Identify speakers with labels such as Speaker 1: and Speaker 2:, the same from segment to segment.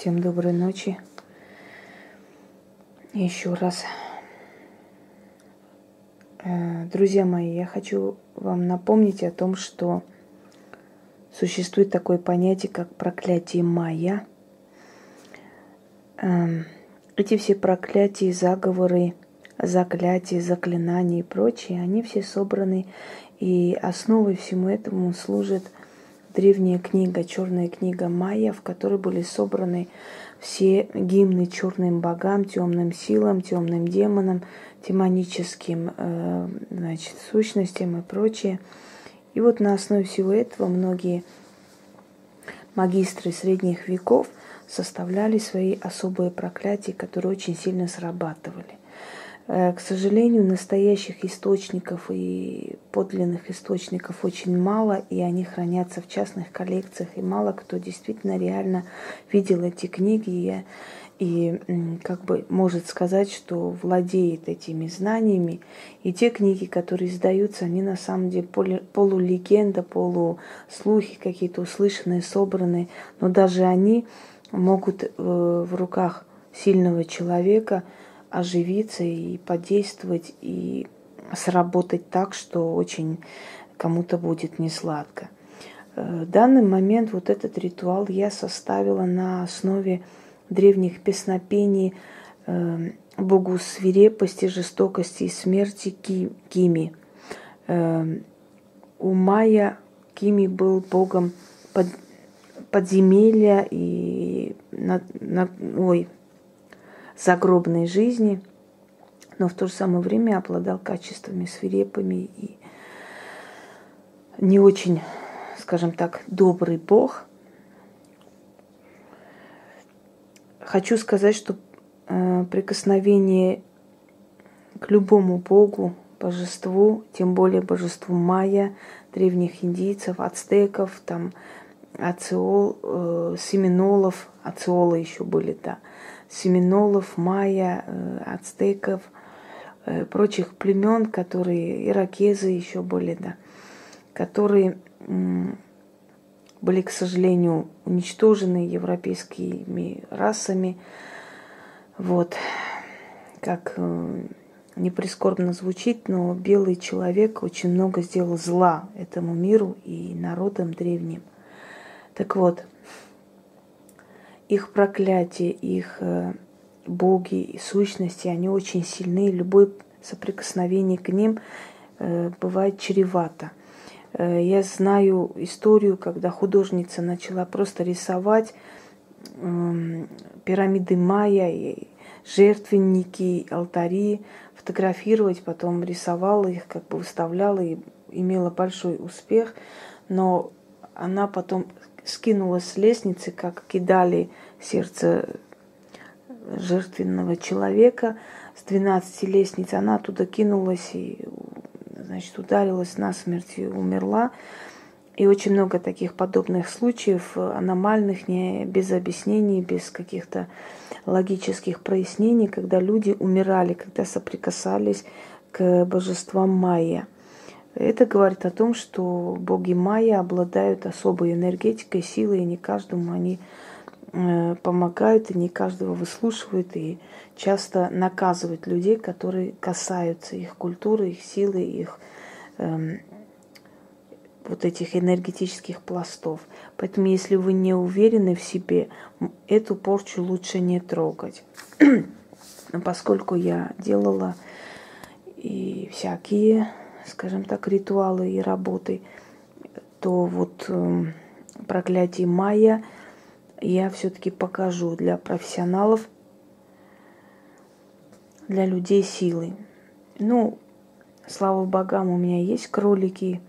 Speaker 1: Всем доброй ночи. Еще раз. Э, друзья мои, я хочу вам напомнить о том, что существует такое понятие, как проклятие майя. Эм, эти все проклятия, заговоры, заклятия, заклинания и прочее, они все собраны, и основой всему этому служит – древняя книга, черная книга Майя, в которой были собраны все гимны черным богам, темным силам, темным демонам, демоническим э, значит, сущностям и прочее. И вот на основе всего этого многие магистры средних веков составляли свои особые проклятия, которые очень сильно срабатывали. Э, к сожалению, настоящих источников и подлинных источников очень мало, и они хранятся в частных коллекциях, и мало кто действительно реально видел эти книги и, и как бы может сказать, что владеет этими знаниями. И те книги, которые издаются, они на самом деле полулегенда, полуслухи какие-то услышанные, собранные, но даже они могут э, в руках сильного человека – оживиться и подействовать, и сработать так, что очень кому-то будет не сладко. Э, в данный момент вот этот ритуал я составила на основе древних песнопений э, богу свирепости, жестокости и смерти Кими. Э, у Майя Кими был богом под, подземелья и на, на, ой, загробной жизни, но в то же самое время обладал качествами свирепыми и не очень, скажем так, добрый Бог. Хочу сказать, что э, прикосновение к любому Богу, божеству, тем более божеству майя, древних индийцев, ацтеков, там, ациол, э, семинолов, ациолы еще были, да, семинолов, майя, э, ацтеков, э, прочих племен, которые, иракезы еще были, да, которые были, к сожалению, уничтожены европейскими расами. Вот, как э, не прискорбно звучит, но белый человек очень много сделал зла этому миру и народам древним. Так вот, их проклятие, их э, боги и сущности, они очень сильны. Любое соприкосновение к ним э, бывает чревато. Э, я знаю историю, когда художница начала просто рисовать эм, пирамиды майя, жертвенники, алтари, фотографировать, потом рисовала их, как бы выставляла и имела большой успех, но она потом скинулась с лестницы, как кидали сердце жертвенного человека с 12 лестниц. Она оттуда кинулась и, значит, ударилась насмерть и умерла. И очень много таких подобных случаев, аномальных, не, без объяснений, без каких-то логических прояснений, когда люди умирали, когда соприкасались к божествам майя – это говорит о том, что боги майя обладают особой энергетикой, силой, и не каждому они э, помогают, и не каждого выслушивают, и часто наказывают людей, которые касаются их культуры, их силы, их эм, вот этих энергетических пластов. Поэтому, если вы не уверены в себе, эту порчу лучше не трогать. Поскольку я делала и всякие скажем так, ритуалы и работы, то вот э, проклятие майя я все-таки покажу для профессионалов, для людей силы. Ну, слава богам, у меня есть кролики,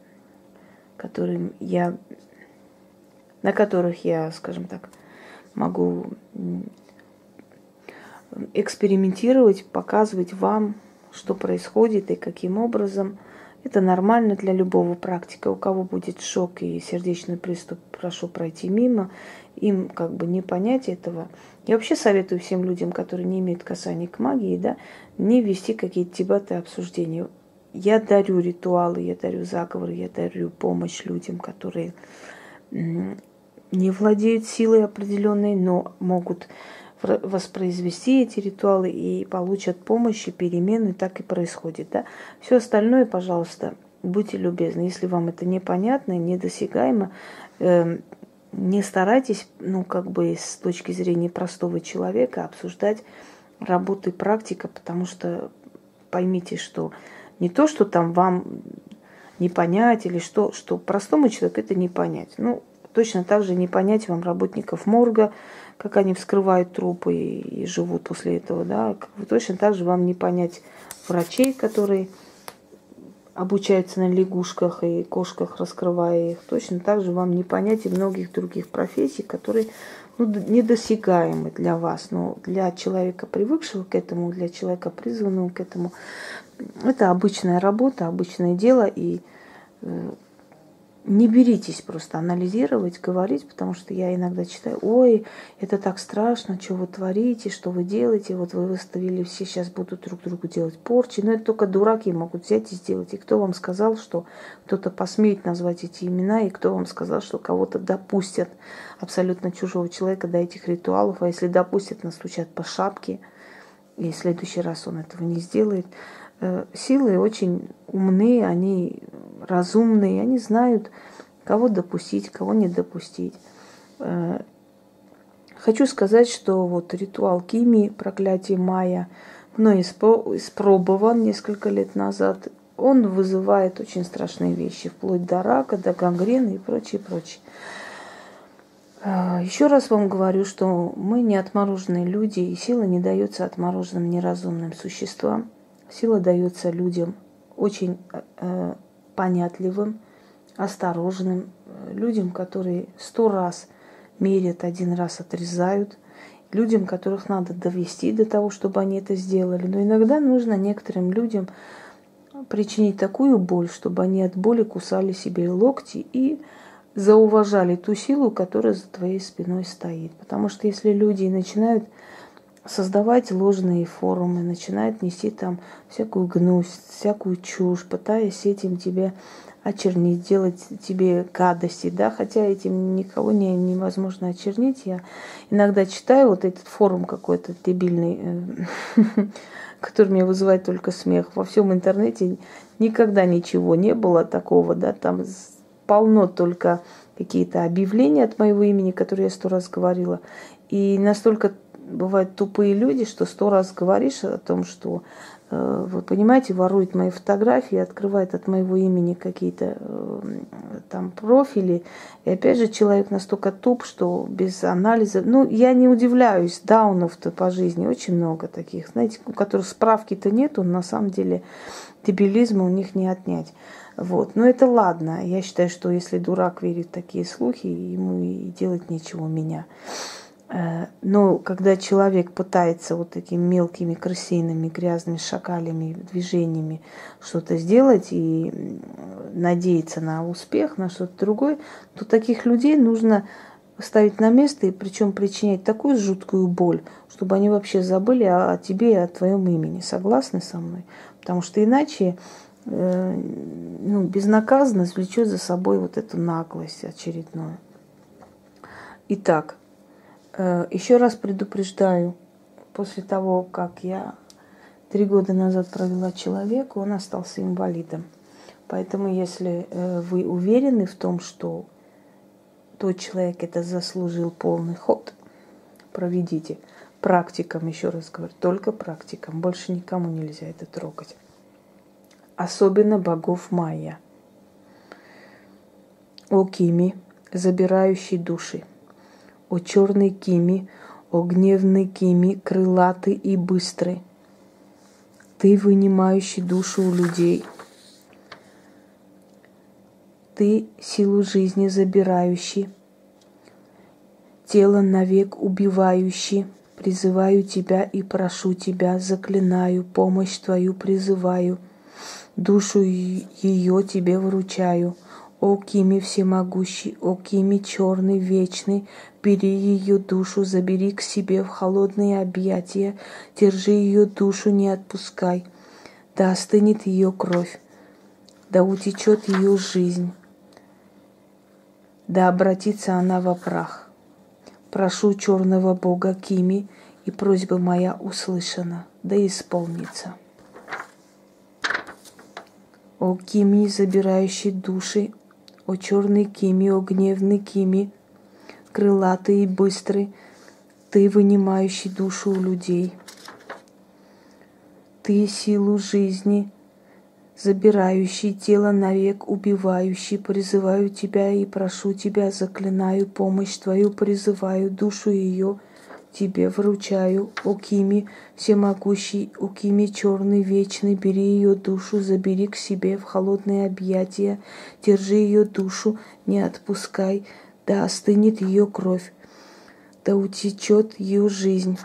Speaker 1: которым я, на которых я, скажем так, могу экспериментировать, показывать вам, что происходит и каким образом – это нормально для любого практика. У кого будет шок и сердечный приступ, прошу пройти мимо. Им как бы не понять этого. Я вообще советую всем людям, которые не имеют касания к магии, да, не вести какие-то дебаты, обсуждения. Я дарю ритуалы, я дарю заговоры, я дарю помощь людям, которые не владеют силой определенной, но могут воспроизвести эти ритуалы и получат помощь и перемены, так и происходит. Да? Все остальное, пожалуйста, будьте любезны. Если вам это непонятно, недосягаемо, э, не старайтесь, ну, как бы с точки зрения простого человека обсуждать работу и практика, потому что поймите, что не то, что там вам не понять или что, что простому человеку это не понять. Ну, точно так же не понять вам работников морга, как они вскрывают трупы и, и живут после этого, да, точно так же вам не понять врачей, которые обучаются на лягушках и кошках, раскрывая их. Точно так же вам не понять и многих других профессий, которые ну, недосягаемы для вас. Но для человека, привыкшего к этому, для человека, призванного к этому, это обычная работа, обычное дело. И э, не беритесь просто анализировать, говорить, потому что я иногда читаю, ой, это так страшно, что вы творите, что вы делаете, вот вы выставили, все сейчас будут друг другу делать порчи, но это только дураки могут взять и сделать. И кто вам сказал, что кто-то посмеет назвать эти имена, и кто вам сказал, что кого-то допустят абсолютно чужого человека до этих ритуалов, а если допустят, настучат по шапке, и в следующий раз он этого не сделает. Э, силы очень умные, они разумные, они знают, кого допустить, кого не допустить. Э, хочу сказать, что вот ритуал Кими, проклятие Майя, мной испробован несколько лет назад. Он вызывает очень страшные вещи, вплоть до рака, до гангрены и прочее, прочее. Э, Еще раз вам говорю, что мы не отмороженные люди, и сила не дается отмороженным неразумным существам. Сила дается людям очень э, понятливым, осторожным, э, людям, которые сто раз мерят, один раз отрезают, людям, которых надо довести до того, чтобы они это сделали. Но иногда нужно некоторым людям причинить такую боль, чтобы они от боли кусали себе локти и зауважали ту силу, которая за твоей спиной стоит. Потому что если люди начинают создавать ложные форумы, начинает нести там всякую гнусь, всякую чушь, пытаясь этим тебе очернить, делать тебе гадости, да, хотя этим никого не, невозможно очернить. Я иногда читаю вот этот форум какой-то дебильный, э, который меня вызывает только смех. Во всем интернете никогда ничего не было такого, да, там полно только какие-то объявления от моего имени, которые я сто раз говорила. И настолько бывают тупые люди, что сто раз говоришь о том, что э, вы понимаете, ворует мои фотографии, открывает от моего имени какие-то э, там профили. И опять же, человек настолько туп, что без анализа... Ну, я не удивляюсь, даунов-то по жизни очень много таких, знаете, у которых справки-то нет, он на самом деле дебилизма у них не отнять. Вот. Но это ладно. Я считаю, что если дурак верит в такие слухи, ему и делать нечего меня. Э, но когда человек пытается вот такими мелкими крысиными грязными шакалями движениями что-то сделать и надеяться на успех, на что-то другое, то таких людей нужно ставить на место и причем причинять такую жуткую боль, чтобы они вообще забыли о, тебе и о твоем имени. Согласны со мной? Потому что иначе ну, безнаказанность влечет за собой вот эту наглость очередную. Итак, Э, Еще раз предупреждаю, после того, как я три года назад провела человека, он остался инвалидом. Поэтому, если э, вы уверены в том, что тот человек это заслужил полный ход, проведите. Практикам, еще раз говорю, только практикам. Больше никому нельзя это трогать. Особенно богов майя. О Кими, забирающий души о черной кими, о гневной кими, крылатый и быстрый. Ты, вынимающий душу у людей. Ты, силу жизни забирающий, тело навек убивающий, призываю тебя и прошу тебя, заклинаю, помощь твою призываю, душу ее тебе вручаю – о Кими всемогущий, о Кими черный, вечный, бери ее душу, забери к себе в холодные объятия, держи ее душу, не отпускай. Да остынет ее кровь, да утечет ее жизнь. да обратится она во прах. Прошу черного бога Кими, и просьба моя услышана, да исполнится. О Кими, забирающий души, о черный Кими, о гневный Кими, крылатый и быстрый, ты, вынимающий душу у людей. Ты силу жизни, забирающий тело навек, убивающий, призываю тебя и прошу тебя, заклинаю помощь твою, призываю душу ее, тебе вручаю, о всемогущий, о черный, вечный, бери ее душу, забери к себе в холодные объятия, держи ее душу, не отпускай, да остынет ее кровь, да утечет ее жизнь.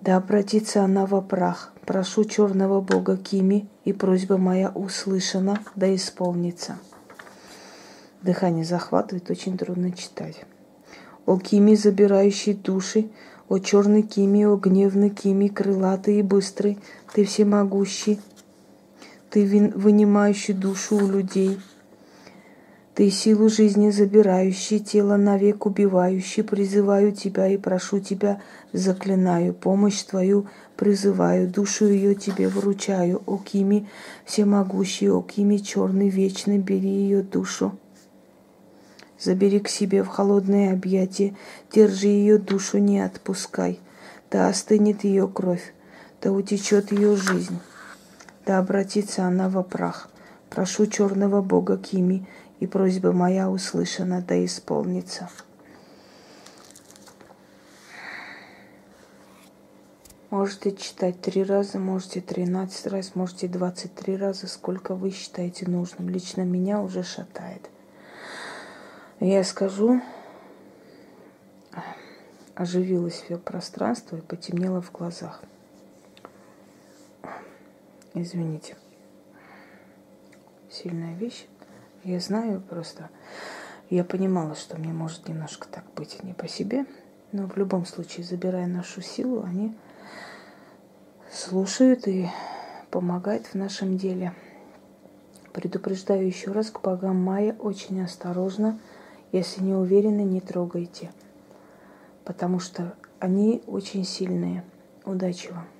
Speaker 1: Да обратится она во прах. Прошу черного бога Кими, и просьба моя услышана, да исполнится. Дыхание захватывает, очень трудно читать. О Кими, забирающий души, о черный Кими, о гневный Кими, крылатый и быстрый, ты всемогущий, ты вынимающий душу у людей – ты силу жизни забирающий, тело навек убивающий, призываю тебя и прошу тебя, заклинаю, помощь твою призываю, душу ее тебе вручаю, о Кими всемогущий, о Кими черный вечный, бери ее душу. Забери к себе в холодные объятия, держи ее душу, не отпускай. Да остынет ее кровь, да утечет ее жизнь, да обратится она во прах. Прошу черного бога Кими, и просьба моя услышана, да исполнится. Можете читать три раза, можете тринадцать раз, можете двадцать три раза, сколько вы считаете нужным. Лично меня уже шатает. Я скажу, оживилось все пространство и потемнело в глазах. Извините. Сильная вещь. Я знаю просто, я понимала, что мне может немножко так быть не по себе, но в любом случае, забирая нашу силу, они слушают и помогают в нашем деле. Предупреждаю еще раз к богам Майя очень осторожно. Если не уверены, не трогайте, потому что они очень сильные. Удачи вам!